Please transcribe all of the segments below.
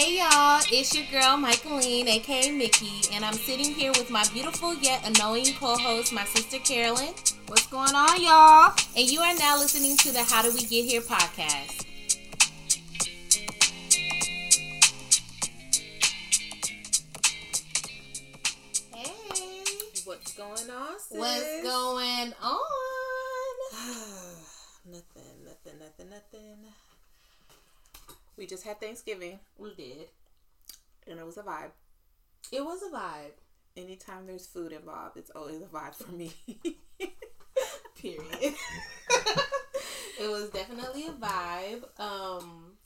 Hey y'all, it's your girl Michaeline, aka Mickey, and I'm sitting here with my beautiful yet annoying co-host, my sister Carolyn. What's going on, y'all? And you are now listening to the How Do We Get Here podcast. We just had Thanksgiving, We did. and it was a vibe. It was a vibe. Anytime there's food involved, it's always a vibe for me. Period. it was definitely a vibe. Um,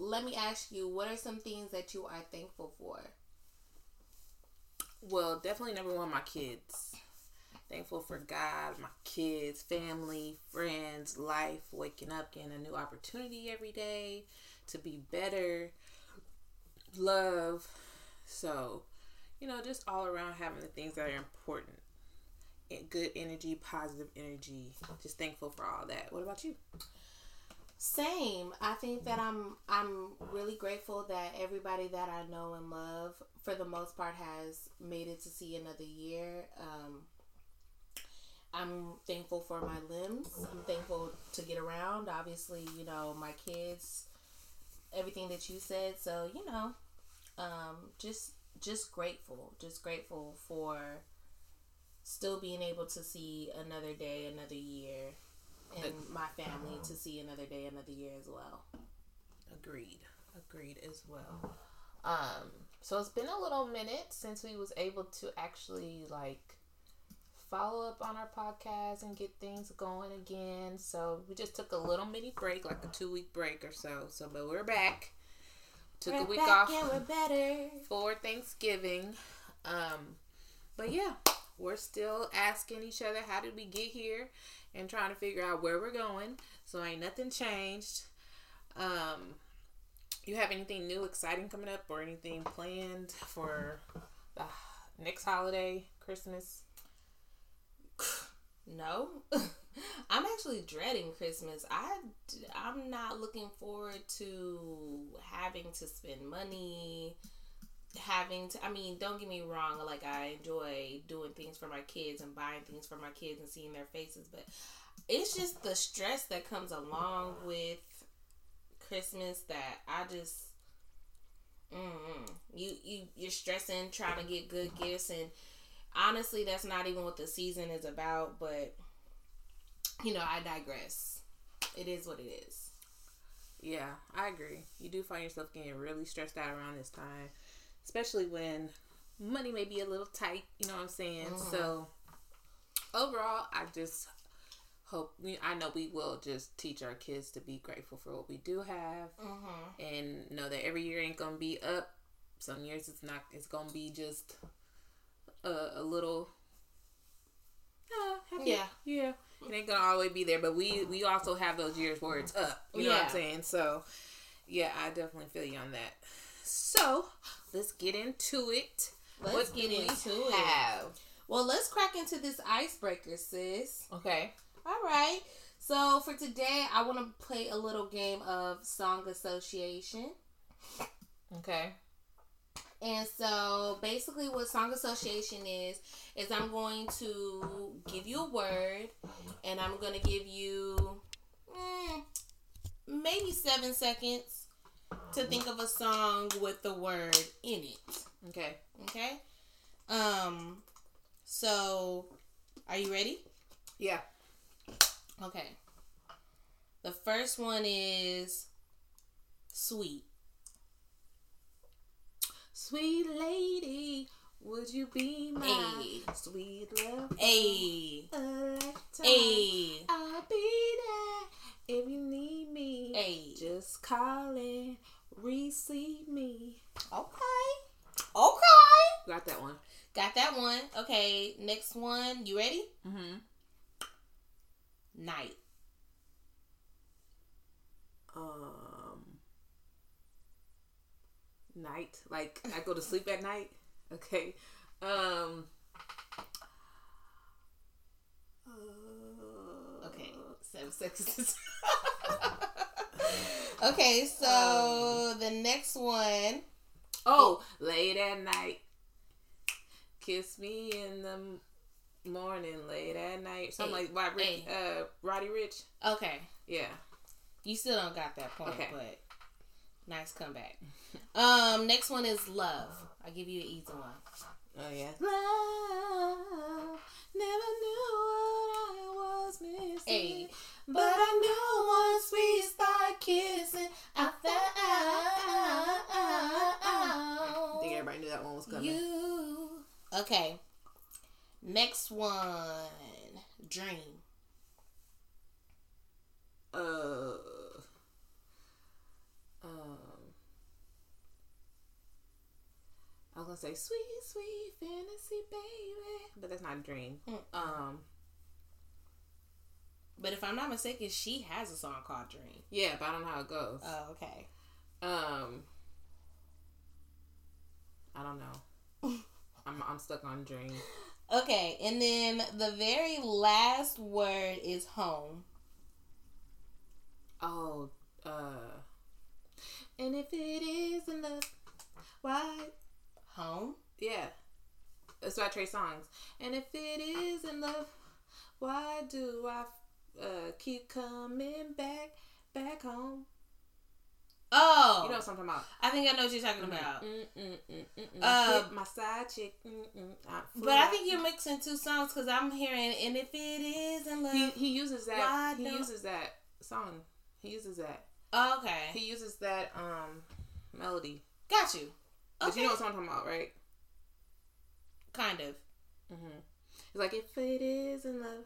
let me ask you, what are some things that you are thankful for? well, definitely number one, my kids. Thankful for God, my kids, family, friends, life, waking up, getting a new opportunity every day to be better, love. So, you know, just all around having the things that are important. And Good energy, positive energy. Just thankful for all that. What about you? Same. I think that I'm I'm really grateful that everybody that I know and love, for the most part, has made it to see another year. Um, I'm thankful for my limbs. I'm thankful to get around. Obviously, you know my kids, everything that you said. So you know, um, just just grateful. Just grateful for still being able to see another day, another year, and my family to see another day, another year as well. Agreed. Agreed as well. Um, so it's been a little minute since we was able to actually like follow up on our podcast and get things going again. So we just took a little mini break, like a two week break or so. So, but we're back. Took We're a week back off. and we're better. for Thanksgiving. Um, but yeah, we're still asking each other how did we get here and trying to figure out where we're going. So ain't nothing changed. Um, you have anything new, exciting coming up, or anything planned for the next holiday, Christmas? No, I'm actually dreading Christmas. I I'm not looking forward to having to spend money. Having to, I mean, don't get me wrong. Like I enjoy doing things for my kids and buying things for my kids and seeing their faces, but it's just the stress that comes along with Christmas that I just mm you you you're stressing trying to get good gifts and honestly that's not even what the season is about but you know I digress it is what it is Yeah, I agree. You do find yourself getting really stressed out around this time, especially when money may be a little tight. You know what I'm saying? So overall, I just hope we, I know we will just teach our kids to be grateful for what we do have, mm-hmm. and know that every year ain't gonna be up. Some years it's not. It's gonna be just a, a little. Uh, happy- Yeah. yeah. It ain't gonna always be there, but we we also have those years where it's up. You know what I'm saying? So, yeah, I definitely feel you on that. So, let's get into it. let's What get do we into it Have well let's crack into this icebreaker sis okay. all right so for today I want to play a little game of song association Okay. And so basically what song association is is I'm going to give you a word and I'm going to give you mm, maybe 7 seconds to think of a song with the word in it. Okay. Okay? Um so are you ready? Yeah. Okay. The first one is sweet. Sweet lady, would you be my Ayy. sweet love? A A lifetime. A I'll be there if you need me. A Just call and receive me. Okay. Okay. Got that one. Got that one. Okay, next one. You ready? Mm-hmm. Night. Um, night. Like I go to sleep at night. Okay. Um. uh, Okay. Seven seconds. Okay, so the next one. Oh, late at night. Kiss me in the morning, late at night. Something Hey, like by Rick, hey. uh, Roddy Ricch. Okay, Yeah. you still don't got that point, Okay. but nice comeback. Um, next one is love. I give you an easy one. Oh yeah. Love, never knew what I was missing. Hey. But I knew once we start kissing, I found. I think everybody knew that one was coming. You. Okay. Next one. Dream. Uh. Um. I was gonna say sweet, sweet fantasy, baby, but that's not a dream. Mm. Um. But if I'm not mistaken, she has a song called Dream. Yeah, but I don't know how it goes. Oh, okay. Um, I don't know. I'm I'm stuck on dream. Okay, and then the very last word is home. Oh, uh, and if it is in love, why? Home? Yeah, that's by Trey Songz. And if it is in love, why do I uh keep coming back back home? Oh, You know what I'm talking about? I think I know what you're talking about. Mm, mm, mm, mm, mm. Uh, my side chick. I But I think you're mixing two songs because I'm hearing, and if it is in love. he he uses that he don't- uses that song. He uses that. okay, He uses that um melody. got you. But Okay, you know what I'm talking about, right? kind of. Mm-hmm. It's like if it is in love,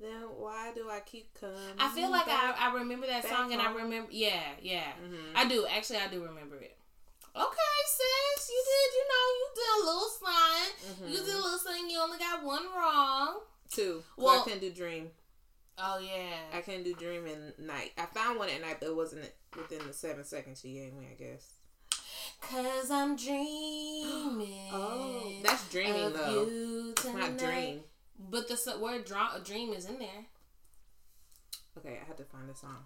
then why do I keep coming? I feel like back? I, I remember that song, and I remember. Yeah, yeah. Mhm. I do. Actually, I do remember it. Okay, sis, you did. You know, you did a little sign. Mhm. You did a little something. You only got one wrong. Two. Well- I couldn't do dream. Oh yeah. I couldn't do dream in night. I found one at night, but it wasn't within the seven seconds she gave me. I guess. Cause I'm dreaming. Oh, that's dreaming of though. You It's not dream. But the s- word dra- dream is in there. Okay, I had to find the song.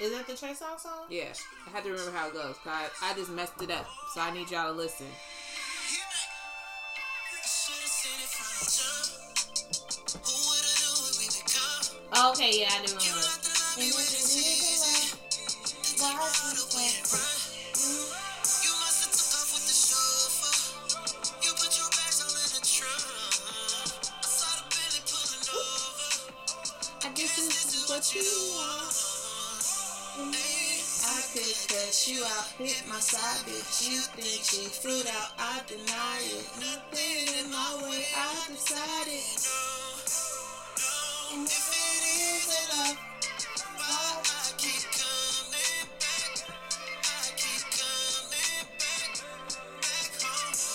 Is that the Trey Songz song? Yeah, I had to remember how it goes. Cause I, I just messed it up, so I need y'all to listen. Okay, yeah, I do remember. What you want. I could cut you out, hit my side, bitch. You think she fruit out, I deny it. Nothing in my way, I decided. If it is in love, why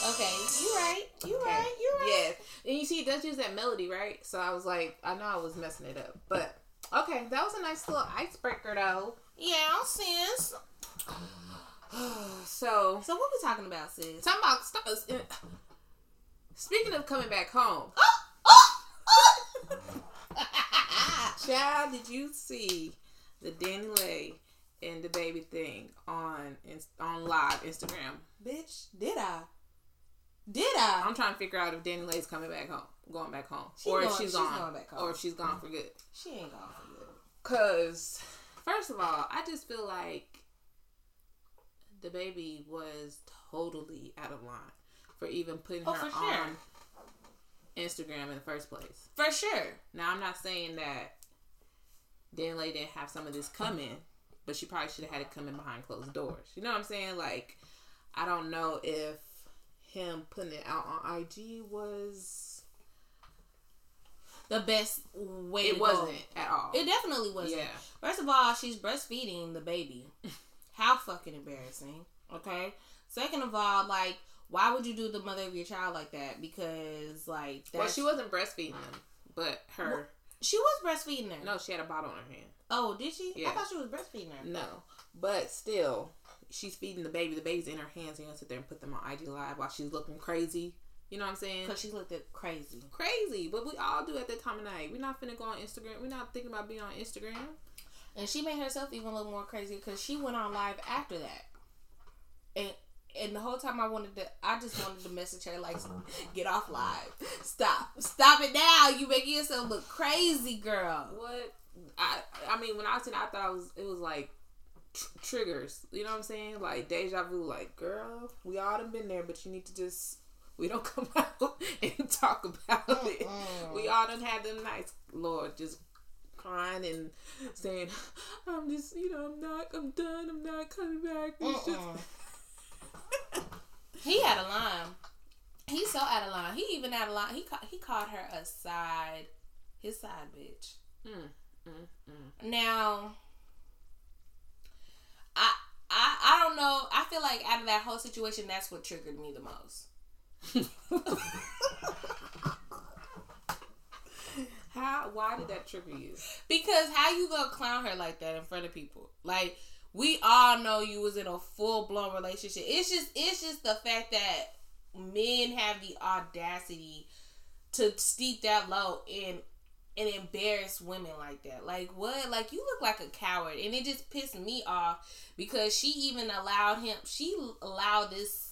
Okay, you right. You right. You right. Yeah, and you see, it does use that melody, right? So I was like, I know I was messing it up, but okay, that was a nice little icebreaker, though. Yeah, sis. so, So what we talking about, sis? talking about stuff. Speaking of coming back home, child, did you see the DaniLeigh and DaBaby thing on on live Instagram? Bitch, did I? Did I? I'm trying to figure out if DaniLeigh's coming back home, going back home, She or if she's she's gone, going or if she's gone mm. for good. She ain't gone. Cause first of all, I just feel like DaBaby was totally out of line for even putting Oh, her for sure. on Instagram in the first place. For sure. Now I'm not saying that DaniLeigh didn't have some of this coming, but she probably should have had it coming behind closed doors. You know what I'm saying? Like, I don't know if him putting it out on IG was The best way it wasn't go. at all. It definitely wasn't. yeah. First of all, she's breastfeeding the baby. How fucking embarrassing. Okay. Second of all, like, why would you do the mother of your child like that? Because like that's, Well, she wasn't breastfeeding them, but her she was breastfeeding her. no, she had a bottle in her hand. Oh, did she? Yeah. I thought she was breastfeeding her. No, but still, she's feeding the baby. The baby's in her hands. You gonna sit there and put them on IG Live while she's looking crazy. You know what I'm saying? Because she looked at crazy. Crazy, but we all do at that time of night. We're not finna go on Instagram. We're not thinking about being on Instagram. And she made herself even look more crazy because she went on live after that. And and the whole time I wanted to, I just wanted to message her like, get off live, stop, stop it now. You making yourself look crazy, girl. What? I I mean, when I was in, I thought it was it was like tr- triggers. You know what I'm saying? Like deja vu. Like, girl, we all done been there, but you need to just we don't come out and talk about it. Mm-mm. We all done had them nights, Lord, just crying and saying, I'm just, you know, I'm not, I'm done, I'm not coming back. It's just, he had a line. He's so out of line. He even out of line. He ca- he called her a side, his side bitch. mm, mm, mm. Now, I I I don't know. I feel like out of that whole situation, that's what triggered me the most. How? Why did that trigger you? Because how you gonna clown her like that in front of people? Like we all know you was in a full blown relationship. It's just it's just the fact that men have the audacity to steep that low and and embarrass women like that. Like what? Like you look like a coward, and it just pissed me off because she even allowed him. She allowed this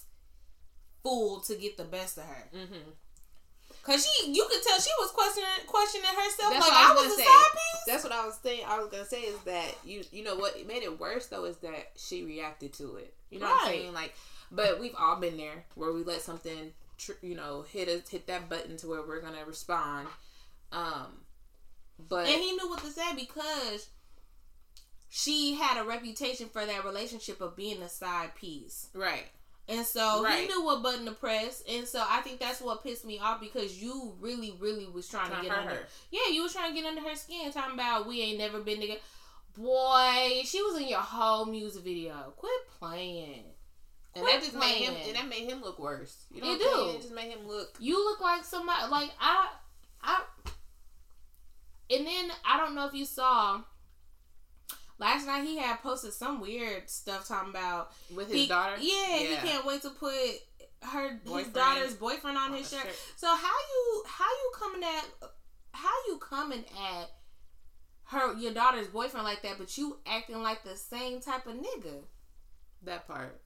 fool to get the best of her. Mm-hmm. Cause she, you could tell she was questioning questioning herself. That's like what I I was was, a say. side piece. That's what I was saying. I was gonna say is that you you know what made it worse though is that she reacted to it. You know what I'm saying? Like, but we've all been there where we let something tr- you know hit us hit that button to where we're gonna respond. Um, but And he knew what to say because she had a reputation for that relationship of being a side piece. right, And so Right. he knew what button to press. And so I think that's what pissed me off because you really, really was trying, trying to get under her. Yeah, you was trying to get under her skin, talking about we ain't never been together. Boy, she was in your whole music video. Quit playing. And Quit that just made him and that made him look worse. You know It what I'm do. It just made him look You look like somebody like I I and then I don't know if you saw last night he had posted some weird stuff talking about with his he, daughter. Yeah, he can't wait to put her his daughter's boyfriend on on his shirt. shirt. So how you how you coming at how you coming at her your daughter's boyfriend like that, but you acting like the same type of nigga? That part.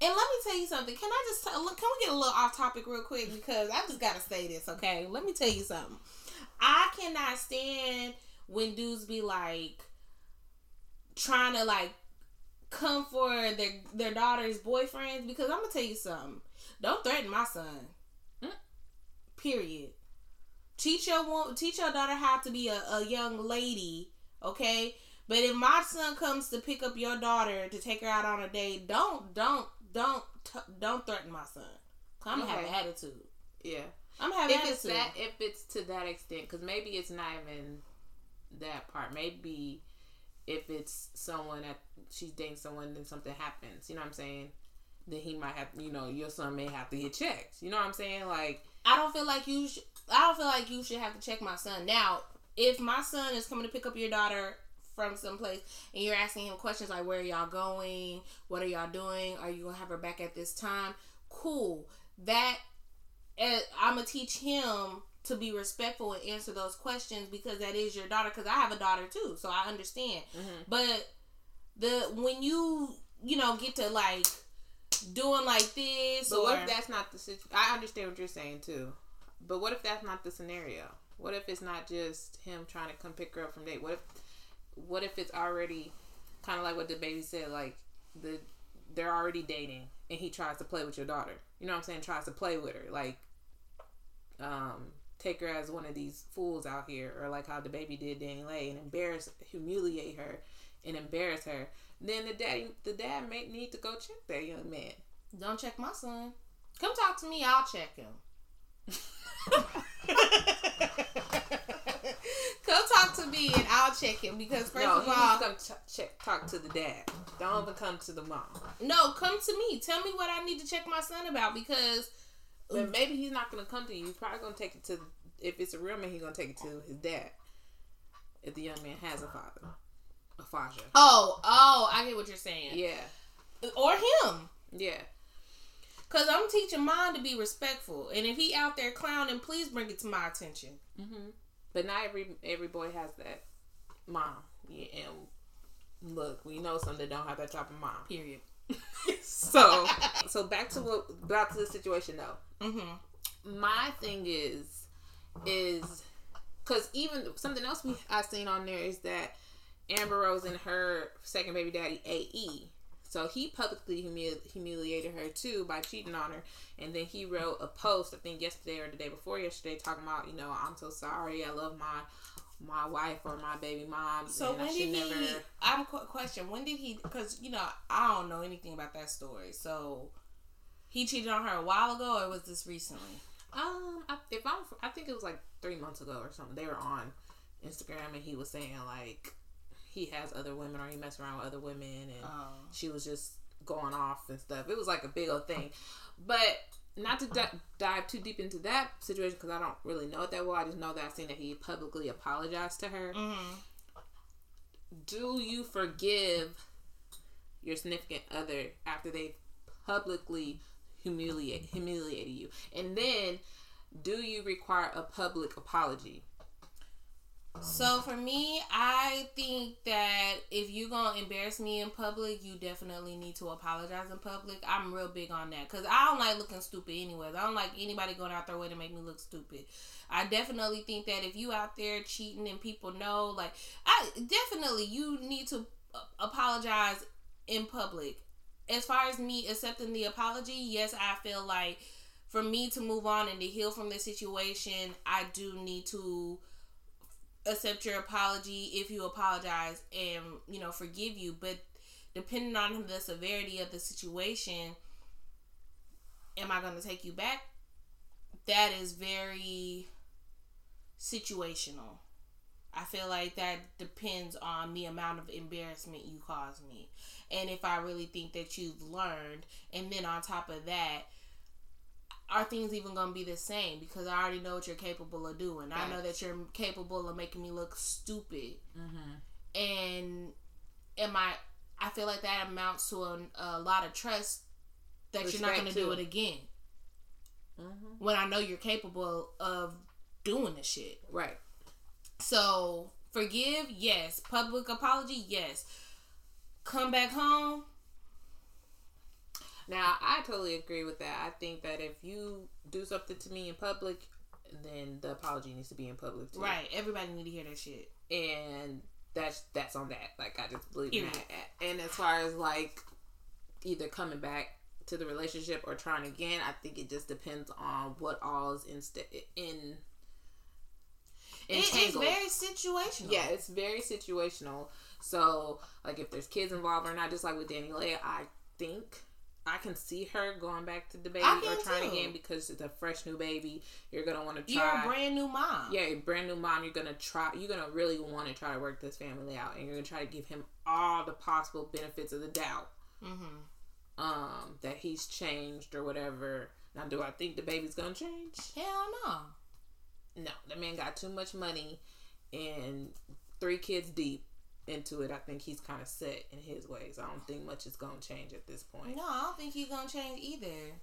And let me tell you something. Can I just look? Can we get a little off topic real quick because I just gotta say this, okay? Let me tell you something. I cannot stand when dudes be like trying to like come for their their daughter's boyfriends because I'm gonna tell you something. Don't threaten my son. Mm. Period. Teach your teach your daughter how to be a, a young lady, okay? But if my son comes to pick up your daughter to take her out on a date, don't don't don't don't threaten my son. I'm gonna have Okay. attitude. Yeah. I'm gonna have if attitude. it's that if it's to that extent because maybe it's not even that part maybe if it's someone that she's dating someone then something happens you know what i'm saying then he might have you know your son may have to get checked you know what i'm saying like I don't feel like you. Sh- I don't feel like you should have to check my son. Now, if my son is coming to pick up your daughter from someplace and you're asking him questions like, "Where are y'all going? What are y'all doing? Are you gonna have her back at this time?" Cool. That eh, I'm gonna teach him to be respectful and answer those questions because that is your daughter. Because I have a daughter too, so I understand. Mhm. But the when you you know get to like doing like this but or what if that's not the situation i understand what you're saying too but what if that's not the scenario what if it's not just him trying to come pick her up from date what if what if it's already kind of like what DaBaby said like the they're already dating and he tries to play with your daughter you know what i'm saying tries to play with her like um take her as one of these fools out here or like how DaBaby did DaniLeigh and embarrass humiliate her and embarrass her then the daddy the dad may need to go check that young man Don't check my son. Come talk to me. I'll check him. Come talk to me and I'll check him because first no, of all, come ch- check, talk to the dad. Don't even come to the mom. no, come to me. Tell me what I need to check my son about because But maybe he's not gonna come to you. He's probably gonna take it to. If it's a real man, he's gonna take it to his dad. If the young man has a father, a father. oh oh I get what you're saying. Yeah, Or him. yeah. Cause I'm teaching mine to be respectful, and if he out there clowning, please bring it to my attention. hmm But not every every boy has that mom. Yeah, and look, we know some that don't have that type of mom. Period. So, so back to what back to the situation though. Mm-hmm. My thing is, is because even something else we I've seen on there is that Amber Rose and her second baby daddy AE. So he publicly humili- humiliated her too by cheating on her, and then he wrote a post I think yesterday or the day before yesterday talking about you know I'm so sorry I love my my wife or my baby mom. So when did he? I'm qu- question. When did he? Because you know I don't know anything about that story. So he cheated on her a while ago, or was this recently? Um, I, if I'm, I think it was like three months ago or something. They were on Instagram and he was saying like he has other women or he messed around with other women and Oh. she was just going off and stuff. It was like a big old thing, but not to di- dive too deep into that situation because I don't really know it that well. I just know that I've seen that he publicly apologized to her. Mm-hmm. Do you forgive your significant other after they publicly humiliate humiliated you? And then do you require a public apology? So for me, I think that if you're gonna embarrass me in public, you definitely need to apologize in public. I'm real big on that because I don't like looking stupid anyways. I don't like anybody going out their way to make me look stupid. I definitely think that if you out there cheating and people know, like, I definitely you need to apologize in public. As far as me accepting the apology, yes, I feel like for me to move on and to heal from this situation, I do need to accept your apology if you apologize and you know forgive you. But depending on the severity of the situation am i going to take you back? That is very situational. I feel like that depends on the amount of embarrassment you caused me. And if i really think that you've learned and then on top of that are things even gonna be the same? Because I already know what you're capable of doing. I know that you're capable of making me look stupid. Mm-hmm. And am I? I feel like that amounts to a, a lot of trust that you're not gonna do it again. Mm-hmm. When I know you're capable of doing the shit. Right. So forgive, yes. Public apology, yes. Come back home. Now, I totally agree with that. I think that if you do something to me in public, then the apology needs to be in public too. Right. Everybody need to hear that shit. And that's that's on that. Like I just believe in that. And as far as like either coming back to the relationship or trying again, I think it just depends on what all is in st- in It is very situational. Yeah, it's very situational. So, like, if there's kids involved or not, just like with DaniLeigh, I think I can see her going back to DaBaby or trying too. again because it's a fresh new baby. You're gonna want to try. You're a brand new mom. yeah, a brand new mom. You're gonna try. You're gonna really want to try to work this family out, and you're gonna try to give him all the possible benefits of the doubt. Mm-hmm. Um, that he's changed or whatever. Now, do I think DaBaby's gonna change? Hell no. No, the man got too much money and three kids deep into it. I think he's kind of set in his ways. I don't think much is going to change at this point. No, I don't think he's gonna change either.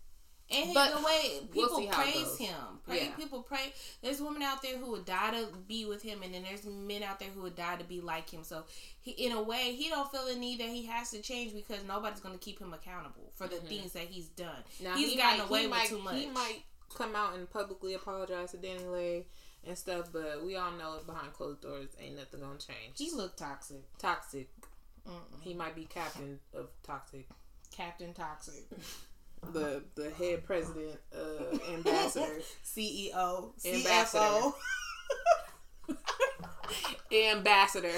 And But the way we'll people it praise him, pray, Yeah. people pray. There's women out there who would die to be with him, and then there's men out there who would die to be like him. So, he, in a way, he don't feel the need that he has to change because nobody's gonna keep him accountable for the things that he's done. Mm-hmm. Now, he's he gotten might, away he with might, too much. He might come out and publicly apologize to DaniLeigh and stuff, but we all know behind closed doors ain't nothing to change. He looked toxic. toxic. Mm-mm. He might be captain of toxic. Captain Toxic, The the head president, uh, ambassador, CEO, Ambassador. CFO. ambassador.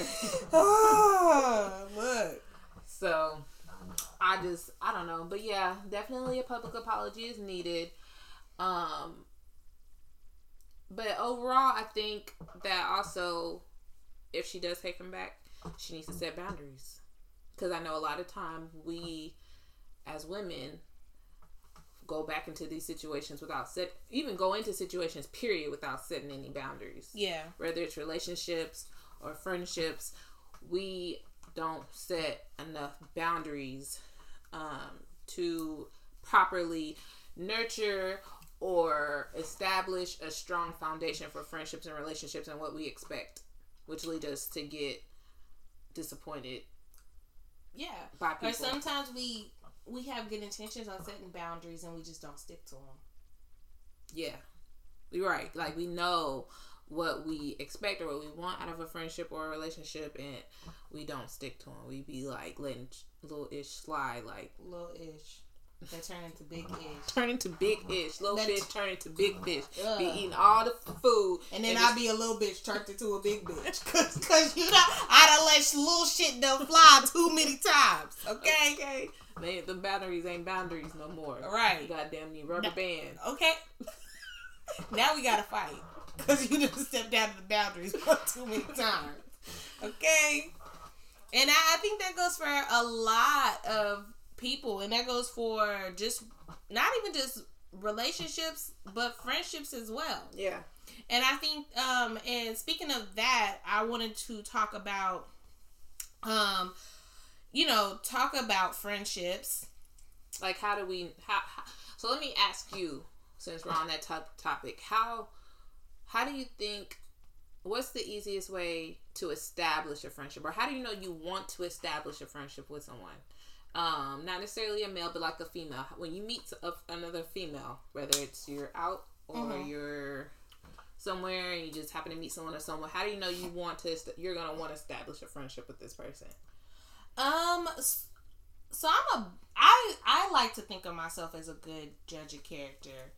Ah, look. So I just I don't know, but yeah, definitely a public apology is needed. Um but overall I think that also if she does take him back, she needs to set boundaries. Cuz I know a lot of time we as women go back into these situations without set even go into situations period without setting any boundaries Yeah. whether it's relationships or friendships, we don't set enough boundaries um, to properly nurture or establish a strong foundation for friendships and relationships and what we expect, which leads us to get disappointed Yeah. by people. Or sometimes we we have good intentions on setting boundaries and we just don't stick to them. Yeah, you're right. Like we know what we expect or what we want out of a friendship or a relationship, and we don't stick to them. We be like letting little ish slide, like Little ish. They turn into big uh-huh. ish. turn into big ish. Little That- fish turn into big uh-huh. fish. Be eating all the food, And then And I it's- be a little bitch turned into a big bitch. Cause, Cause you know, I done let little shit done fly too many times. Okay? okay. They, the boundaries ain't boundaries no more. Right. Goddamn me, rubber No. band. Okay? now we gotta fight. Cause you just stepped out of the boundaries too many times. Okay? And I, I think that goes for a lot of people. And that goes for just, not even just relationships, but friendships as well. Yeah. And I think, um, and speaking of that, I wanted to talk about, um, you know, talk about friendships. Like how do we? How, how so? Let me ask you, since we're on that top topic, how how do you think? What's the easiest way to establish a friendship, or how do you know you want to establish a friendship with someone? Um, not necessarily a male, but like a female. When you meet a, another female, whether it's you're out or Mhm. you're somewhere and you just happen to meet someone or someone, how do you know you want to? You're gonna want to establish a friendship with this person. Um, so I'm a, I, I like to think of myself as a good judge of character.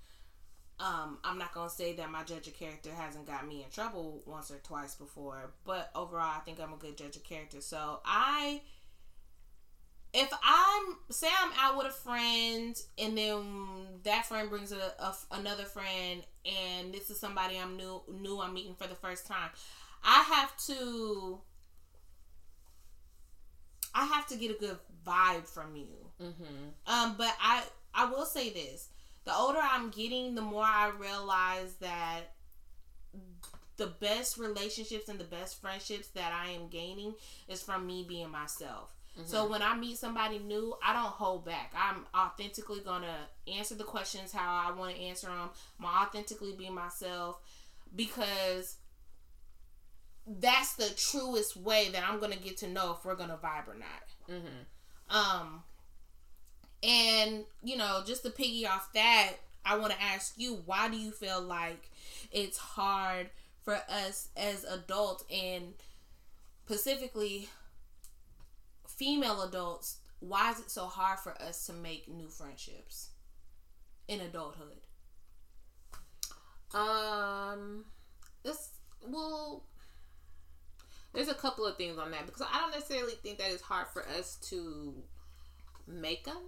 Um, I'm not gonna say that my judge of character hasn't got me in trouble once or twice before, but overall, I think I'm a good judge of character. So I, if I'm say I'm out with a friend and then that friend brings a, a another friend and this is somebody I'm new new I'm meeting for the first time, I have to I have to get a good vibe from you. Mm-hmm. Um, but I I will say this: the older I'm getting, the more I realize that the best relationships and the best friendships that I am gaining is from me being myself. So when I meet somebody new, I don't hold back. I'm authentically gonna answer the questions how I want to answer them. I'm authentically be myself because that's the truest way that I'm gonna get to know if we're gonna vibe or not. Mm-hmm. Um, and you know, just to piggy off that, I want to ask you, why do you feel like it's hard for us as adults and specifically female adults? Why is it so hard for us to make new friendships in adulthood? Um, this well, there's a couple of things on that because I don't necessarily think that it's hard for us to make them.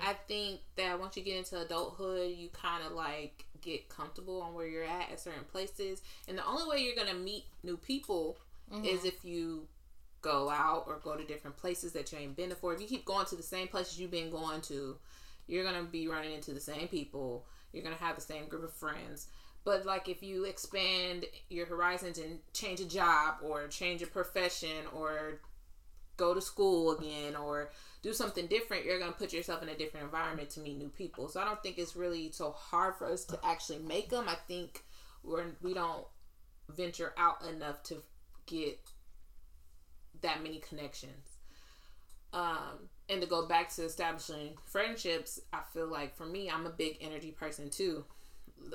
I think that once you get into adulthood, you kind of like get comfortable on where you're at at certain places, and the only way you're gonna meet new people is if you go out or go to different places that you ain't been before. If you keep going to the same places you've been going to, you're gonna be running into the same people. You're gonna have the same group of friends. But like if you expand your horizons and change a job or change a profession or go to school again or do something different, you're gonna put yourself in a different environment to meet new people. So I don't think it's really so hard for us to actually make them. I think we're we don't venture out enough to get that many connections. Um, and to go back to establishing friendships, I feel like for me, I'm a big energy person too,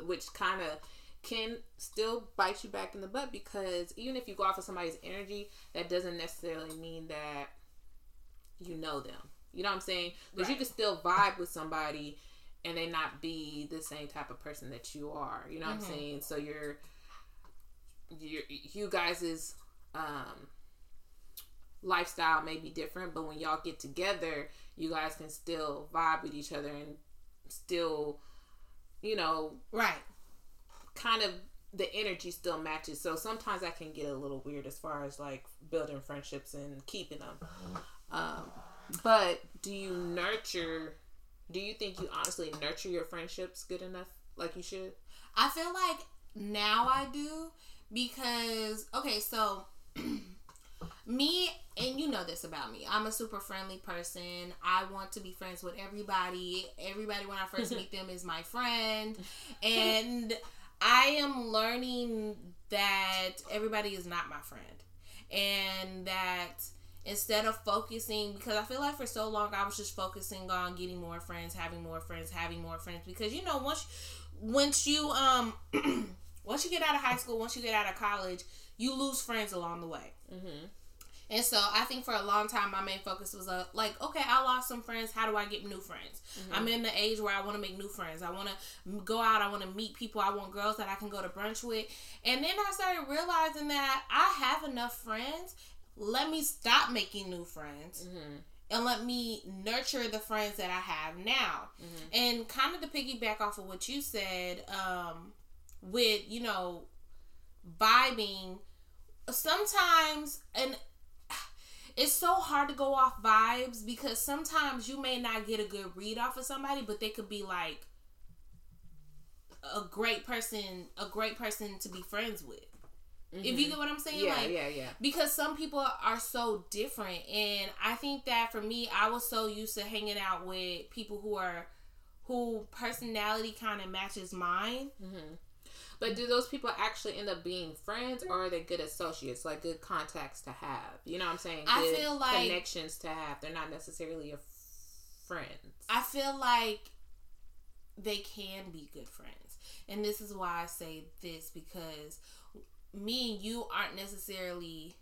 which kind of can still bite you back in the butt because even if you go off of somebody's energy, that doesn't necessarily mean that you know them. You know what I'm saying? Because you can still vibe with somebody and they not be the same type of person that you are. You know what Mhm. I'm saying? So you're, you're you guys' um lifestyle may be different, but when y'all get together, you guys can still vibe with each other and still, you know, Right. kind of the energy still matches. So sometimes that can get a little weird as far as like building friendships and keeping them. Um, but do you nurture? Do you think you honestly nurture your friendships good enough, like you should? I feel like now I do because okay, so me and you know this about me. I'm a super friendly person. I want to be friends with everybody. Everybody when I first meet them is my friend. And I am learning that everybody is not my friend. And that instead of focusing because I feel like for so long I was just focusing on getting more friends, having more friends, having more friends because you know once once you um once you get out of high school, once you get out of college, you lose friends along the way. Mm-hmm. And so I think for a long time, my main focus was uh, like, okay, I lost some friends. How do I get new friends? Mm-hmm. I'm in the age where I want to make new friends. I want to go out. I want to meet people. I want girls that I can go to brunch with. And then I started realizing that I have enough friends. Let me stop making new friends. Mm-hmm. And let me nurture the friends that I have now. Mm-hmm. And kind of to piggyback off of what you said, um, with, you know, vibing, sometimes, and it's so hard to go off vibes because sometimes you may not get a good read off of somebody, but they could be like a great person, a great person to be friends with. If you get what I'm saying, Mm-hmm. Yeah, like yeah, yeah. because some people are so different, and I think that for me, I was so used to hanging out with people who are who personality kind of matches mine. Mm-hmm. But do those people actually end up being friends, or are they good associates, like good contacts to have? You know what I'm saying? I feel like- connections to have. They're not necessarily your friends. I feel like they can be good friends. And this is why I say this because me and you aren't necessarily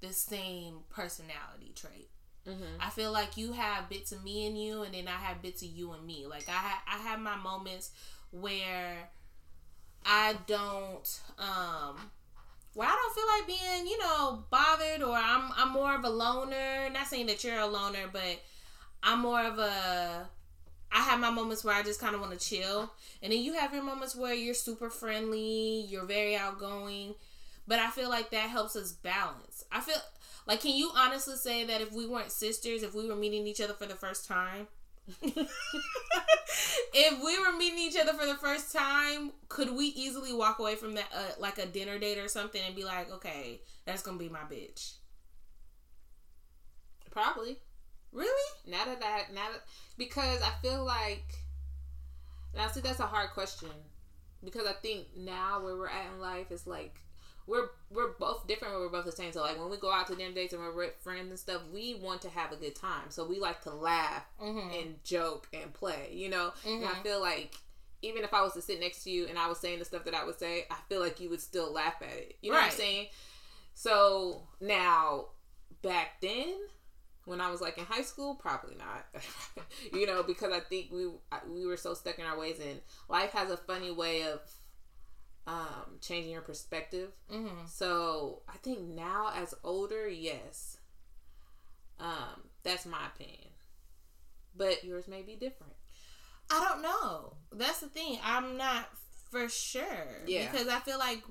the same personality trait. mm-hmm. I feel like you have bits of me and you, and then I have bits of you and me. Like I ha- I have my moments where I don't um where I don't feel like being, you know, bothered or I'm I'm more of a loner. Not saying that you're a loner, but I'm more of a I have my moments where I just kind of want to chill. And then you have your moments where you're super friendly, you're very outgoing. But I feel like that helps us balance. I feel like can you honestly say that if we weren't sisters, if we were meeting each other for the first time, if we were meeting each other for the first time, could we easily walk away from that, uh, like a dinner date or something, and be like, okay, that's gonna be my bitch? Probably. Really? Now that I now that, because I feel like now see that's a hard question because I think now where we're at in life is like we're we're both different but we're both the same. So like when we go out to dinner dates and we're with friends and stuff, we want to have a good time. So we like to laugh Mm-hmm. and joke and play, you know? And I Mhm. feel like even if I was to sit next to you and I was saying the stuff that I would say, I feel like you would still laugh at it. You know what I'm saying? So now back then when I was like in high school, probably not. you know, because I think we we were so stuck in our ways, and life has a funny way of um, changing your perspective. Mm-hmm. So I think now, as older, yes, um, that's my opinion. But yours may be different. I don't know. That's the thing. I'm not for sure. Yeah. Because I feel like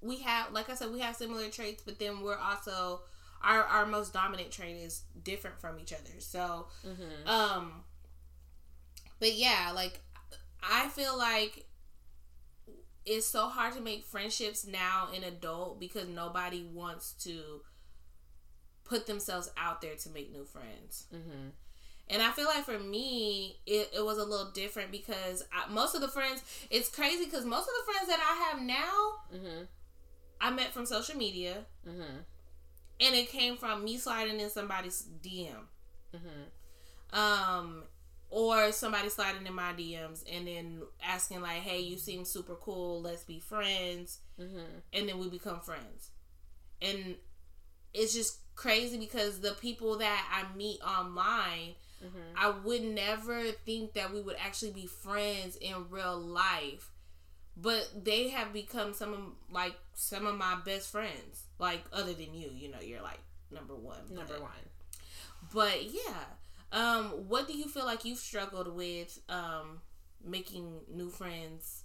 we have, like I said, we have similar traits, but then we're also our our most dominant trait is different from each other. So, Mm-hmm. um, but yeah, like I feel like it's so hard to make friendships now in adult because nobody wants to put themselves out there to make new friends. Mm-hmm. And I feel like for me, it, it was a little different because I, most of the friends, it's crazy because most of the friends that I have now, Mm-hmm. I met from social media. Mm-hmm. And it came from me sliding in somebody's DM. Mm-hmm. Um, or somebody sliding in my DMs and then asking, like, hey, you seem super cool. Let's be friends. Mm-hmm. And then we become friends. And it's just crazy because the people that I meet online, Mm-hmm. I would never think that we would actually be friends in real life. But they have become some of like some of my best friends. Like other than you, you know, you're like number one. Number but- one. But yeah. Um, what do you feel like you've struggled with um making new friends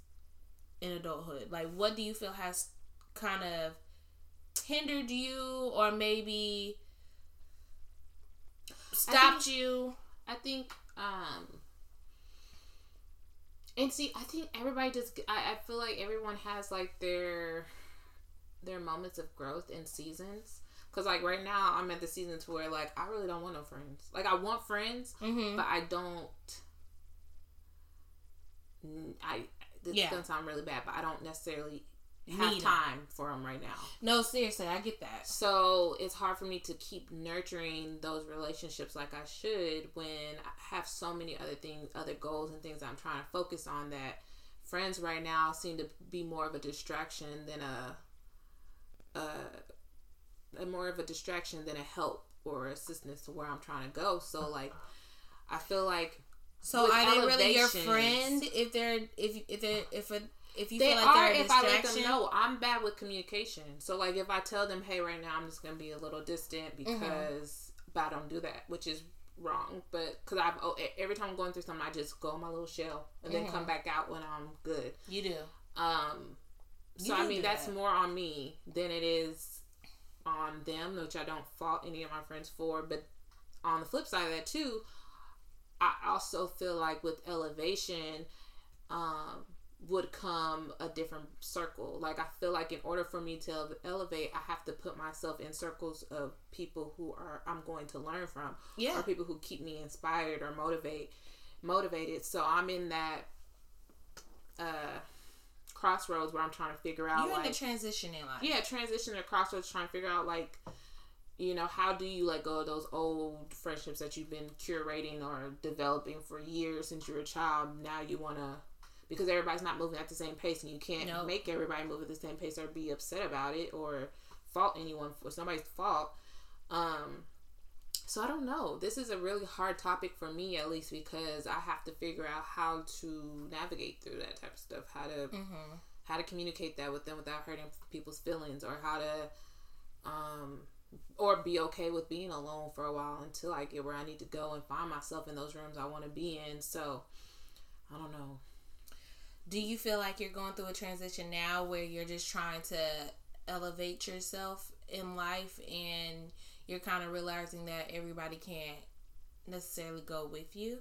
in adulthood? Like what do you feel has kind of hindered you or maybe stopped you? I think um and see I think everybody just I, I feel like everyone has like their their moments of growth and seasons because like right now I'm at the season to where like I really don't want no friends like I want friends Mm-hmm. but I don't I this Yeah. is gonna sound really bad but I don't necessarily have Need time for them right now. No, seriously, I get that. So it's hard for me to keep nurturing those relationships like I should when I have so many other things, other goals and things I'm trying to focus on that friends right now seem to be more of a distraction than a, a, a more of a distraction than a help or assistance to where I'm trying to go. So like, I feel like So are they really your friend if they're if if they're if a, if you they feel like are they're a if I let distraction? them know I'm bad with communication. So like if I tell them, hey, right now I'm just gonna be a little distant Mm-hmm. because, but I don't do that, which is wrong. But because I've oh, every time I'm going through something, I just go in my little shell and then Mm-hmm. come back out when I'm good. You do. Um, so You I mean do that's that. more on me than it is on them, which I don't fault any of my friends for. But on the flip side of that too, I also feel like with elevation, um, would come a different circle. Like I feel like in order for me to elevate, I have to put myself in circles of people who are I'm going to learn from, Yeah. or people who keep me inspired or motivate motivated. So I'm in that uh crossroads where I'm trying to figure out You're in the transition in life. yeah, transition to crossroads, trying to figure out like, you know, how do you let go of those old friendships that you've been curating or developing for years since you were a child? Now you want to, because everybody's not moving at the same pace, and you can't No. make everybody move at the same pace or be upset about it or fault anyone for somebody's fault. Um, so I don't know. This is a really hard topic for me, at least, because I have to figure out how to navigate through that type of stuff. How to Mm-hmm. how to communicate that with them without hurting people's feelings or how to um or be okay with being alone for a while until I get where I need to go and find myself in those rooms I want to be in. So I don't know. Do you feel like you're going through a transition now where you're just trying to elevate yourself in life and you're kind of realizing that everybody can't necessarily go with you?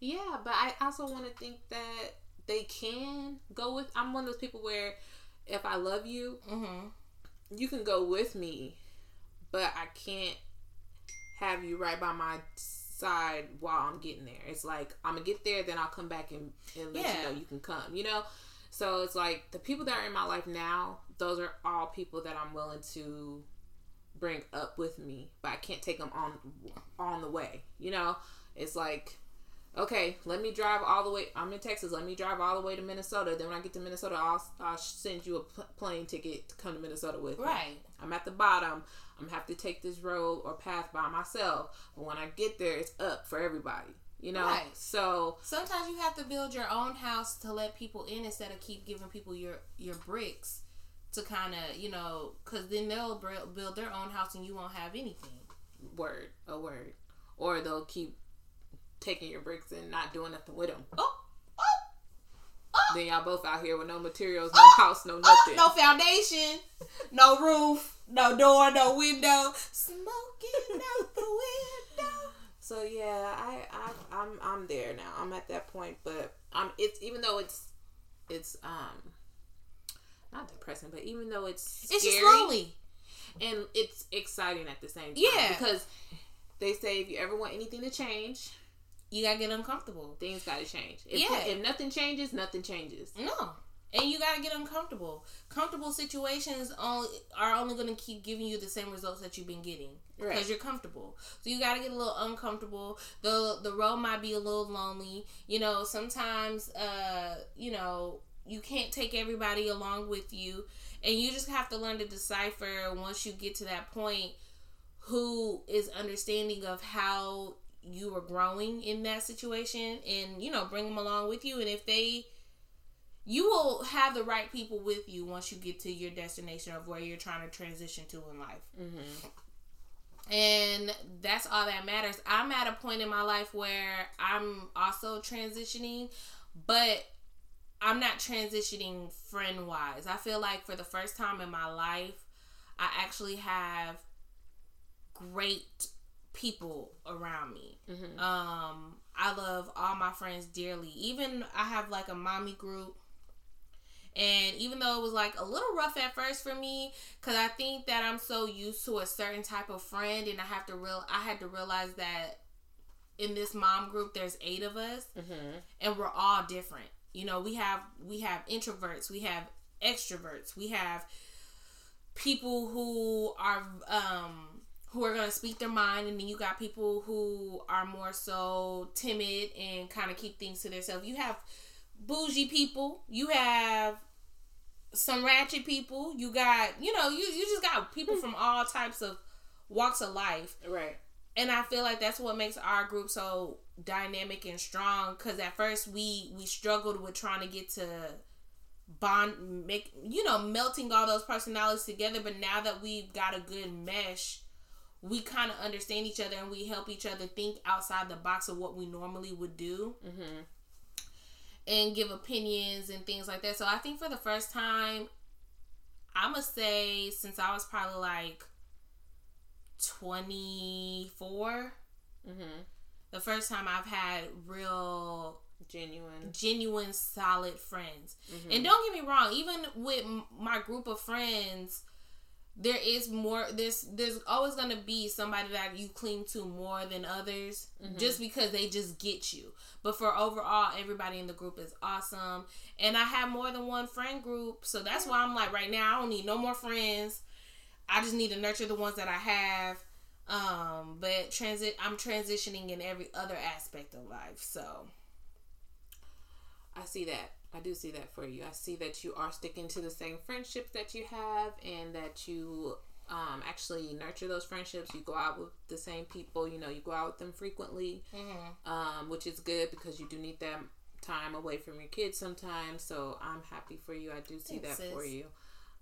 Yeah, but I also want to think that they can go with I'm one of those people where if I love you, Mm-hmm. you can go with me, but I can't have you right by my side while I'm getting there. It's like I'm gonna get there, then I'll come back and, and let Yeah. you know you can come. You know, so it's like the people that are in my life now. Those are all people that I'm willing to bring up with me, but I can't take them on on the way. You know, it's like. Okay, let me drive all the way. I'm in Texas. Let me drive all the way to Minnesota. Then when I get to Minnesota, I'll, I'll send you a pl- plane ticket to come to Minnesota with me. Right. I'm at the bottom. I'm have to take this road or path by myself. But when I get there, it's up for everybody. You know. Right. So Sometimes you have to build your own house to let people in instead of keep giving people your your bricks to kind of you know because then they'll build their own house and you won't have anything. word, a word, or they'll keep taking your bricks and not doing nothing with them. Oh, oh, Then y'all both out here with no materials, no house, no oh, nothing. no foundation, no roof, no door, no window, smoking out the window. So yeah, I, I I'm I'm there now. I'm at that point, but I'm it's even though it's it's um not depressing, but even though it's It's just lonely. and it's exciting at the same time. Yeah. because they say if you ever want anything to change, You gotta get uncomfortable. things got to change. If, Yeah. if nothing changes, nothing changes. No. And you gotta get uncomfortable. Comfortable situations only are only gonna keep giving you the same results that you've been getting because Right. you're comfortable. So you gotta get a little uncomfortable. the The road might be a little lonely. You know, sometimes, uh, you know, you can't take everybody along with you, and you just have to learn to decipher once you get to that point who is understanding of how you were growing in that situation, and you know, bring them along with you. And if they you will have the right people with you once you get to your destination of where you're trying to transition to in life. Mm-hmm. And that's all that matters. I'm at a point in my life where I'm also transitioning, but I'm not transitioning friend wise. I feel like for the first time in my life, I actually have great people around me. Mm-hmm. Um, I love all my friends dearly. Even I have like a mommy group. And even though it was like a little rough at first for me, because I think that I'm so used to a certain type of friend, and I have to real, I had to realize that in this mom group, there's eight of us, Mm-hmm. and we're all different. You know, we have we have introverts, we have extroverts. We have people who are um who are going to speak their mind and then you got people who are more so timid and kind of keep things to themselves. You have bougie people, you have some ratchet people, you got, you know, you you just got people from all types of walks of life. Right. And I feel like that's what makes our group so dynamic and strong cuz at first we we struggled with trying to get to bond make you know melting all those personalities together but now that we've got a good mesh we kind of understand each other and we help each other think outside the box of what we normally would do Mm-hmm. and give opinions and things like that so i think for the first time i'm gonna say since i was probably like 24 Mm-hmm. The first time i've had real Genuine. genuine solid friends Mhm. and don't get me wrong even with m- my group of friends there is more there's there's always going to be somebody that you cling to more than others Mhm. just because they just get you but for overall everybody in the group is awesome and i have more than one friend group so that's why i'm like right now i don't need no more friends i just need to nurture the ones that i have um but transit i'm transitioning in every other aspect of life so I see that. I do see that for you. I see that you are sticking to the same friendships that you have and that you um, actually nurture those friendships. You go out with the same people, you know, you go out with them frequently, um, which is good because you do need that time away from your kids sometimes. So I'm happy for you. I do see Thanks, that for you.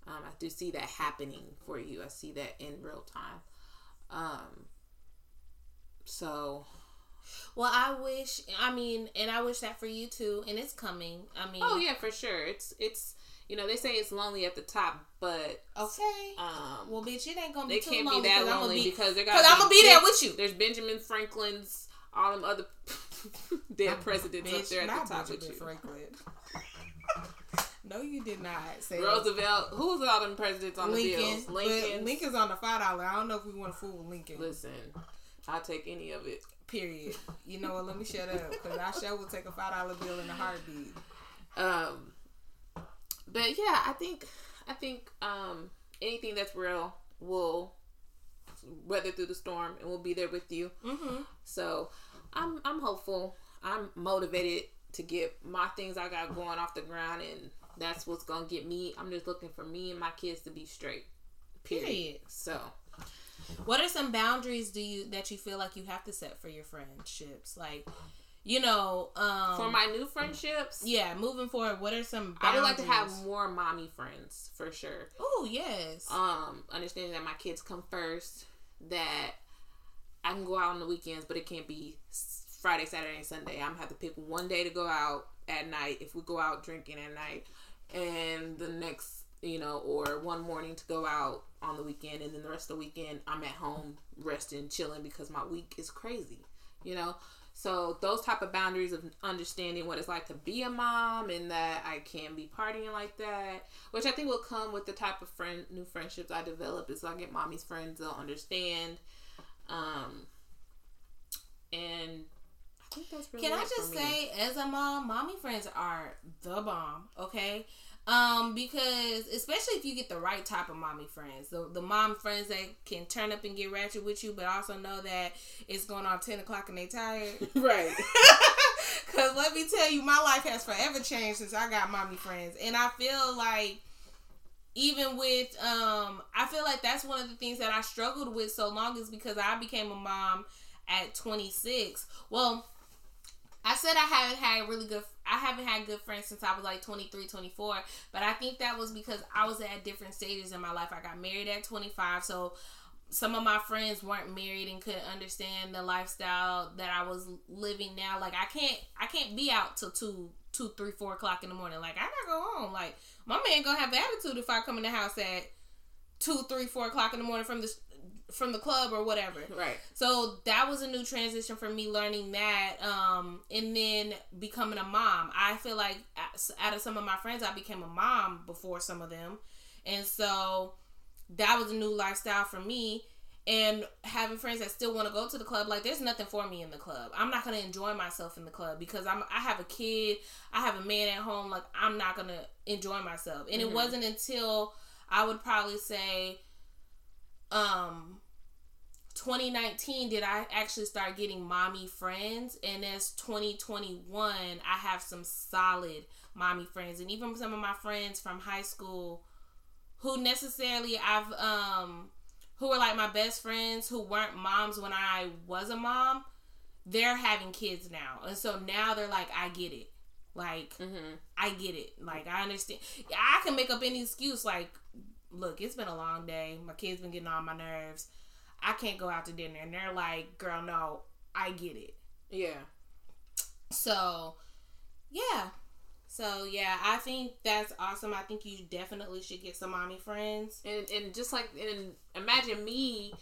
Um, I do see that happening for you. I see that in real time. Um, so Well, I wish. I mean, and I wish that for you too. And it's coming. I mean, Oh yeah, for sure. It's it's you know they say it's lonely at the top, but Okay. um, Well, bitch, it ain't gonna be they too can't be that because I'm gonna lonely be because they're because I'm gonna be there with you. There's Benjamin Franklin's, all them other dead presidents up there at the top Benjamin with you. Franklin. no, you did not say Roosevelt, who's all them presidents on Lincoln. the bills? Lincoln. Lincoln's on the five dollar. I don't know if we want to fool with Lincoln. Listen, I'll take any of it. Period. You know what? Let me shut up because I sure will take a five dollar bill in a heartbeat. Um, but yeah, I think I think um anything that's real will weather through the storm and will be there with you. Mm-hmm. So I'm I'm hopeful. I'm motivated to get my things I got going off the ground and that's what's gonna get me. I'm just looking for me and my kids to be straight. Period. Period. So What are some boundaries do you that you feel like you have to set for your friendships? Like, you know, um, for my new friendships, yeah, moving forward, what are some? Boundaries? I would like to have more mommy friends for sure. Oh yes. Um, understanding that my kids come first, that I can go out on the weekends, but it can't be Friday, Saturday, and Sunday. I'm gonna have to pick one day to go out at night if we go out drinking at night, and the next, you know, or one morning to go out on the weekend, and then the rest of the weekend I'm at home resting, chilling because my week is crazy, you know. So those type of boundaries of understanding what it's like to be a mom and that I can be partying like that, which I think will come with the type of friend new friendships I develop. Is I get mommy's friends, they'll understand. Um, and really Can I just say, as a mom, mommy friends are the bomb. Okay. Um, because especially if you get the right type of mommy friends, the the mom friends that can turn up and get ratchet with you, but also know that it's going on ten o'clock and they tired. right? Cause let me tell you, my life has forever changed since I got mommy friends, and I feel like even with um, I feel like that's one of the things that I struggled with so long is because I became a mom at 26. Well, I said I haven't had really good I haven't had good friends since I was like 23, 24, but I think that was because I was at different stages in my life. I got married at 25, so some of my friends weren't married and couldn't understand the lifestyle that I was living now. Like I can't I can't be out till two two, three, four o'clock in the morning. Like I gotta go home. Like my man gonna have attitude if I come in the house at two, three, four o'clock in the morning from the from the club or whatever. Right. So that was a new transition for me learning that um and then becoming a mom. I feel like out of some of my friends I became a mom before some of them. And so that was a new lifestyle for me and having friends that still want to go to the club like there's nothing for me in the club i'm not going to enjoy myself in the club because i'm i have a kid i have a man at home like i'm not going to enjoy myself and Mhm. it wasn't until i would probably say um 2019 did i actually start getting mommy friends and as 2021 i have some solid mommy friends and even some of my friends from high school who necessarily i've um who were like my best friends who weren't moms when I was a mom, they're having kids now. And so now they're like, I get it. Like, Mm-hmm. I get it. Like, I understand. I can make up any excuse. Like, look, it's been a long day. My kids been getting on my nerves. I can't go out to dinner. And they're like, girl, no, I get it. Yeah. So, yeah. So, yeah, I think that's awesome. I think you definitely should get some mommy friends. And and just like and imagine me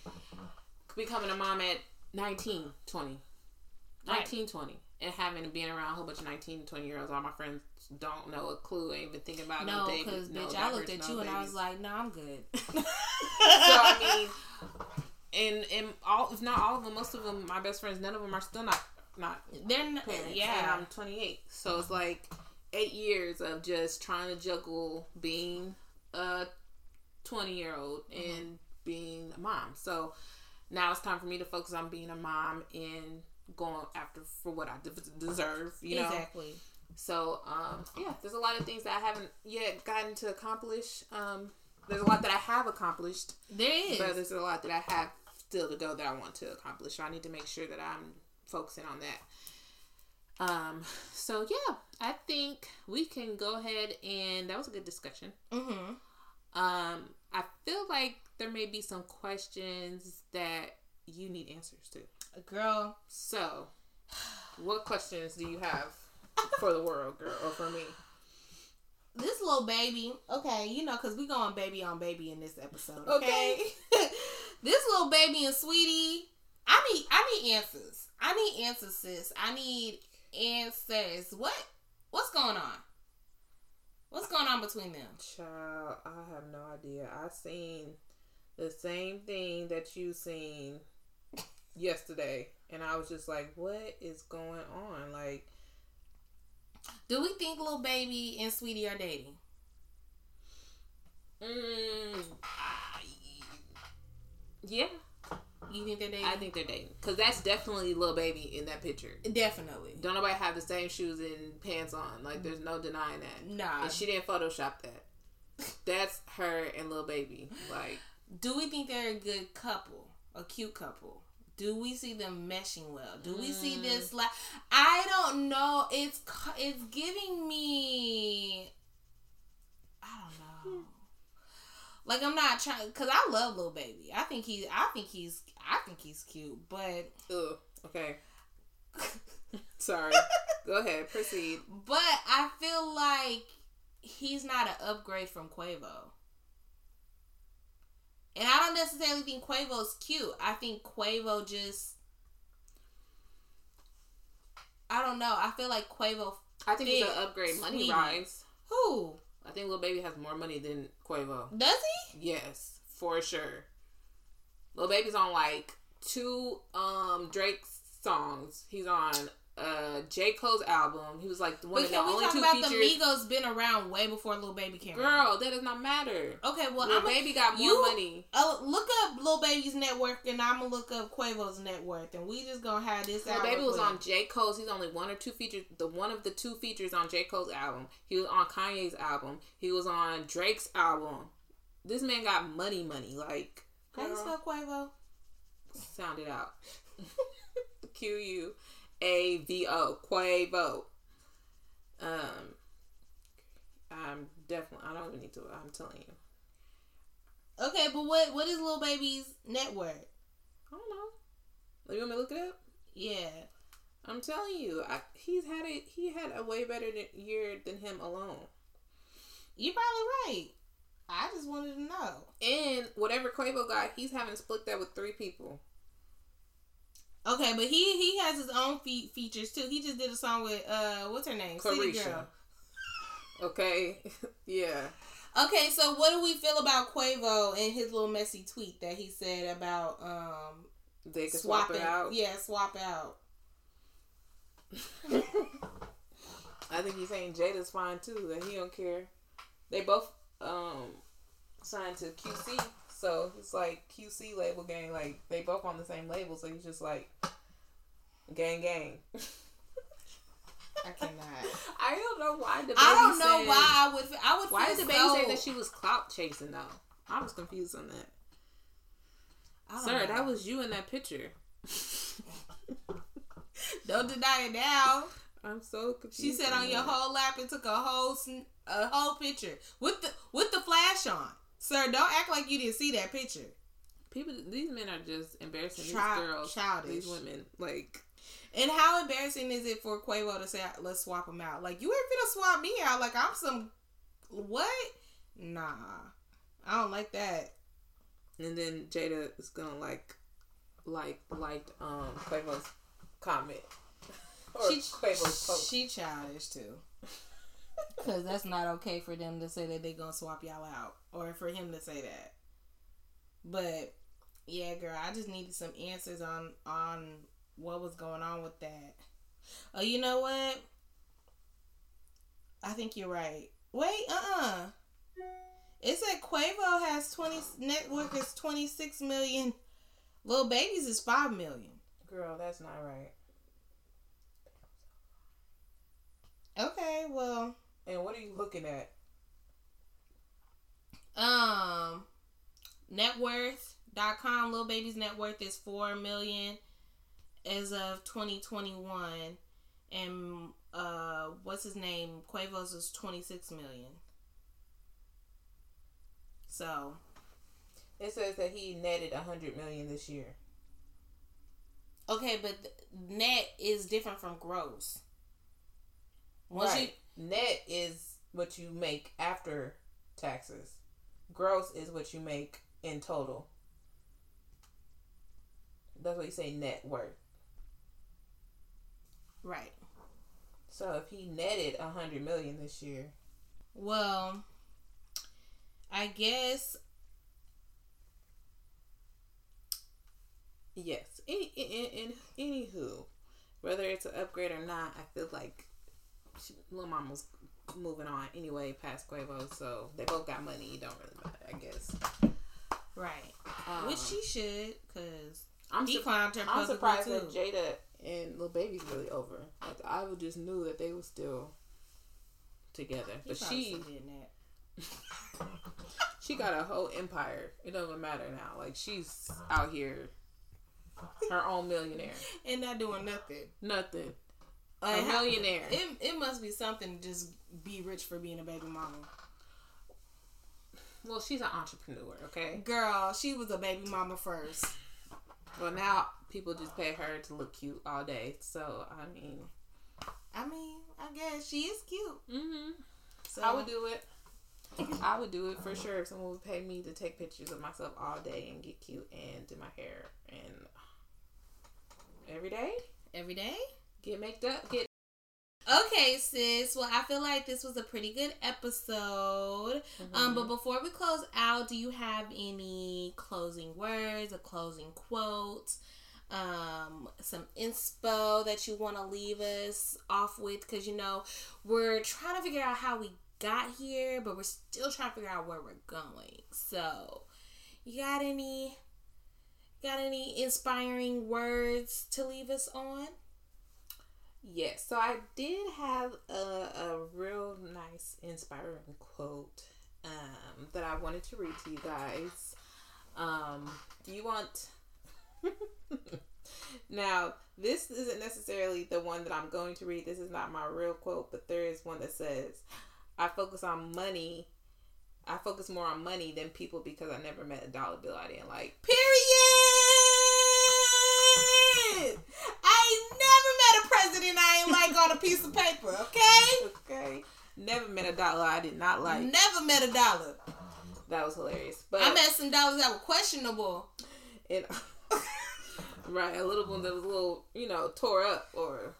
becoming a mom at 19, 20. 19, 20. And having been around a whole bunch of 19, 20 year olds, all my friends don't know a clue, ain't been thinking about No, babies, because, no bitch, I looked at no you and I was like, no, I'm good. so I mean, and and all if not all of them, most of them, my best friends, none of them are still not not They're not, yeah. I'm 28, so it's like eight years of just trying to juggle being a 20 year old Mm-hmm. and being a mom. So now it's time for me to focus on being a mom and going after for what I de- deserve. You know. exactly. So, um, yeah, there's a lot of things that I haven't yet gotten to accomplish. Um, there's a lot that I have accomplished, There is. but there's a lot that I have still to go that I want to accomplish. So I need to make sure that I'm focusing on that. Um, so yeah, I think we can go ahead and that was a good discussion. mm-hmm. Um, I feel like there may be some questions that you need answers to. Girl, So, what questions do you have for the world, girl, or for me? this Lil Baby, okay, you know, because we going baby on baby in this episode, okay? this Lil Baby and Saweetie, I need, I need answers. I need answers, sis. I need answers. What, what's going on? What's going on between them? Child, I have no idea. I seen the same thing that you seen yesterday, and I was just like, "What is going on?" Like, Do we think Lil Baby and Saweetie are dating? mm, I, yeah, You think they're dating? I think they're dating because that's definitely Lil Baby in that picture. definitely. Don't nobody have the same shoes and pants on. Like, there's no denying that. Nah. And she didn't Photoshop that. That's her and Lil Baby. Like, Do we think they're a good couple, a cute couple? Do we see them meshing well? Do we see Mm. this like? I don't know. It's it's giving me. I don't know. Like I'm not trying because I love Lil Baby. I think he. I think he's. I think he's cute. But ugh, okay. Sorry. Go ahead, proceed. but I feel like he's not an upgrade from Quavo. And I don't necessarily think Quavo's cute. I think Quavo just I don't know. I feel like Quavo I think it's Big, an upgrade money rise. who? I think Lil Baby has more money than Quavo. Does he? Yes, for sure. Lil Baby's on like two um Drake songs. He's on uh J. Cole's album. He was like one But of the only two about features. the Migos been around way before Lil Baby came around? Girl, that does not matter. Okay, well Lil I'm Baby got more you- money. uh, look up Lil Baby's net worth and I'm gonna look up Quavo's net worth and we just gonna have this Lil out Baby was on J. Cole's. He's only one or two features. The one of the two features on J. Cole's album. He was on Kanye's album. He was on Drake's album. This man got money, money. Like, How you spell Quavo? sound it out. Q U A V O. Quavo. Um, I'm definitely. I don't even need to. I'm telling you. Okay, but what what is Lil Baby's net worth? I don't know. You want me to look it up? Yeah. I'm telling you, I, he's had a he had a way better year than him alone. You're probably right. I just wanted to know. And whatever Quavo got, he's having to split that with three people. Okay, but he he has his own fe- features too. He just did a song with uh what's her name? City Girl. Okay, yeah. Okay, so what do we feel about Quavo and his little messy tweet that he said about um They could swap swapping it out. Yeah, swap out. I think he's saying Jayda's fine too. That he don't care. They both um signed to QC, so it's like QC label gang. Like they both on the same label, so he's just like gang gang. I cannot. I don't know why the I don't know said, why I would. I would. Why did the baby so, say that she was clout chasing though? I was confused on that. Sir, know. that was you in that picture. Don't deny it now. I'm so confused. She said on your whole lap and took a whole sn- a whole picture with the with the flash on. Sir, don't act like you didn't see that picture. people. These men are just embarrassing. Child- these girls, childish. these women, like And how embarrassing is it for Quavo to say, "Let's swap them out"? Like you ain't finna swap me out. Like I'm some what? Nah, I don't like that. And then Jayda is gonna like, like, liked um Quavo's comment or She Quavo's post. she childish too. Cause that's not okay for them to say that they're gonna swap y'all out, or for him to say that. But yeah, girl, I just needed some answers on on what was going on with that. Oh, you know what? I think you're right. Wait, uh, uh It said Quavo has twenty network is twenty six million. Lil Baby's is five million. Girl, that's not right. Okay, well, And what are you looking at? Um, net worth.com, Lil Baby's net worth is 4 million as of 2021. And, uh, what's his name? Quavo's is 26 million. So, It says that he netted a hundred million this year. okay, but net is different from gross. Once right. Net is what you make after taxes. Gross is what you make in total. That's what you say net worth. right. So if he netted a hundred million this year, Well, I guess yes. In, in, in, anywho, whether it's an upgrade or not, I feel like she, Lil Mama was moving on anyway past Quavo, so they both got money. It don't really matter, I guess. right, Um, which she should, cause I'm her I'm surprised too. that Jayda and Lil Baby's really over. Like I would just knew that they were still together, He but she that. she got a whole empire. It doesn't matter now. Like she's out here, her own millionaire. and not doing nothing. Nothing. Like, a how- millionaire. It, it must be something to just be rich for being a baby mama. Well, she's an entrepreneur. Okay. Girl, she was a baby mama first. Well, now people just pay her to look cute all day. So I mean, I mean, I guess she is cute. mm-hmm. So I would do it. I would do it for sure if someone would pay me to take pictures of myself all day and get cute and do my hair and every day every day. Get made up, get Okay, sis. Well, I feel like this was a pretty good episode. Um, but before we close out, do you have any closing words, a closing quote, um, some inspo that you want to leave us off with? Because you know we're trying to figure out how we got here, but we're still trying to figure out where we're going. So, you got any? Got any inspiring words to leave us on? Yes, so I did have a, a real nice, inspiring quote um, that I wanted to read to you guys. Um, do you want? now, this isn't necessarily the one that I'm going to read. This is not my real quote, but there is one that says, "I focus on money. I focus more on money than people because I never met a dollar bill I didn't like." Period. I ain't never met a president I ain't like on a piece of paper. Okay. Okay, never met a dollar I did not like. Never met a dollar. That was hilarious. But I met some dollars that were questionable. and right, a little one that was a little, you know, tore up or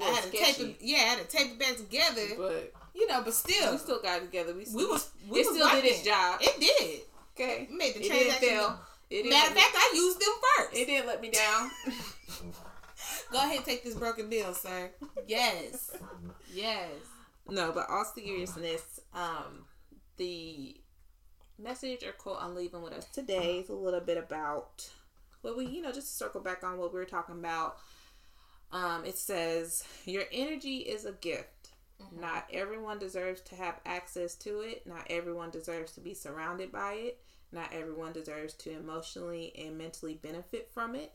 I had to sketchy. tape it. Yeah, I had to tape it back together. But You know, but still, we still got it together. We, we was we it was still did its job. It did. Okay, Made the it didn't transaction. fail. It Matter of fact, I used them first. it didn't let me down. Go ahead, take this broken bill, sir. Yes, yes. No, but all seriousness, um, the message or quote I'm leaving with us today is a little bit about what we, you know, just to circle back on what we were talking about. Um, it says, Your energy is a gift. Mm-hmm. Not everyone deserves to have access to it. Not everyone deserves to be surrounded by it. Not everyone deserves to emotionally and mentally benefit from it.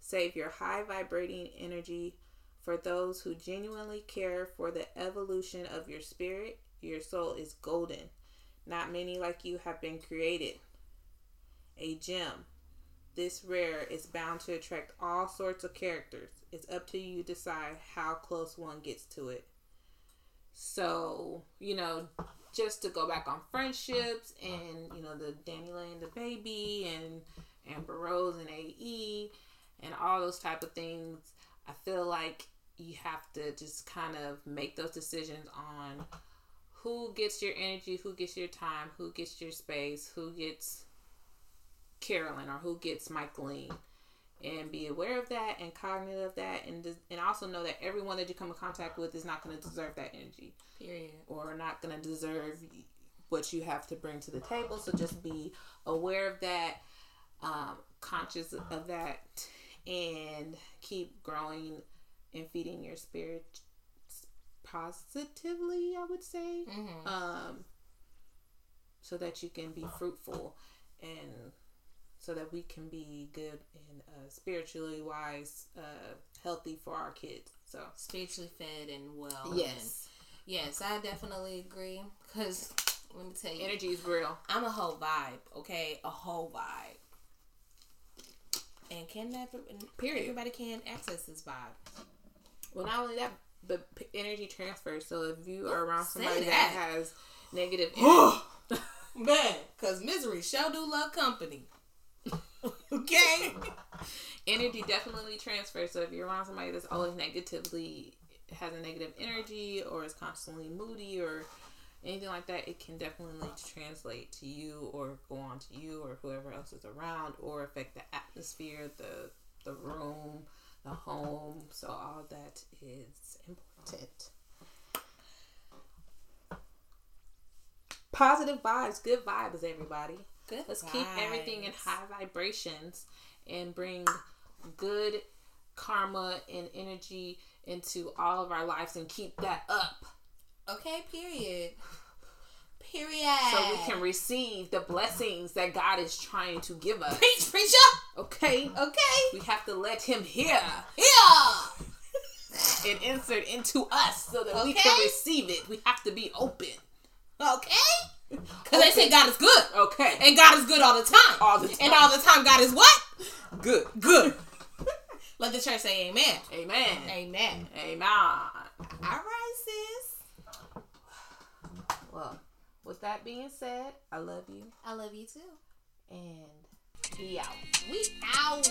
Save your high vibrating energy for those who genuinely care for the evolution of your spirit. Your soul is golden. Not many like you have been created. A gem. This rare is bound to attract all sorts of characters. It's up to you to decide how close one gets to it. So, you know, just to go back on friendships and, you know, the DaniLeigh, the baby, and Amber Rose and AE, and all those type of things, I feel like you have to just kind of make those decisions on who gets your energy, who gets your time, who gets your space, who gets Carolyn, or who gets Michaeline. And be aware of that and cognizant of that, and des- and also know that everyone that you come in contact with is not going to deserve that energy Period. or not going to deserve what you have to bring to the table. So just be aware of that, um, conscious of that, and keep growing and feeding your spirit positively. I would say, Mm-hmm. um, so that you can be fruitful and so that we can be good and uh, spiritually wise, uh, healthy for our kids. So Spiritually fed and well. yes, and- yes, I definitely agree. Cause let me tell you, energy is real. I'm a whole vibe. Okay, a whole vibe. And can never, Period. Everybody can access this vibe. Well, not only that, but p- energy transfer. So if you are around somebody that. that. has negative energy, Man, cause misery shall do love company. Okay. energy definitely transfers. So if you're around somebody that's always negatively has a negative energy or is constantly moody or anything like that, it can definitely translate to you or go on to you or whoever else is around or affect the atmosphere, the the room, the home. So all that is important. Positive vibes, good vibes, everybody. Good. Let's keep everything in high vibrations and bring good karma and energy into all of our lives and keep that up Okay. Period. Period. so we can receive the blessings that God is trying to give us. preach, preacher. Okay? Okay. We have to let Him hear Yeah. and insert into us so that we can receive it. We have to be open. Okay. Cause they say God is good, Okay. and God is good all the time. All the time. And all the time, God is what? Good. Good. Let the church say Amen. Amen. Amen. Amen. All right, sis. Well, with that being said, I love you I love you too. and be out. We out.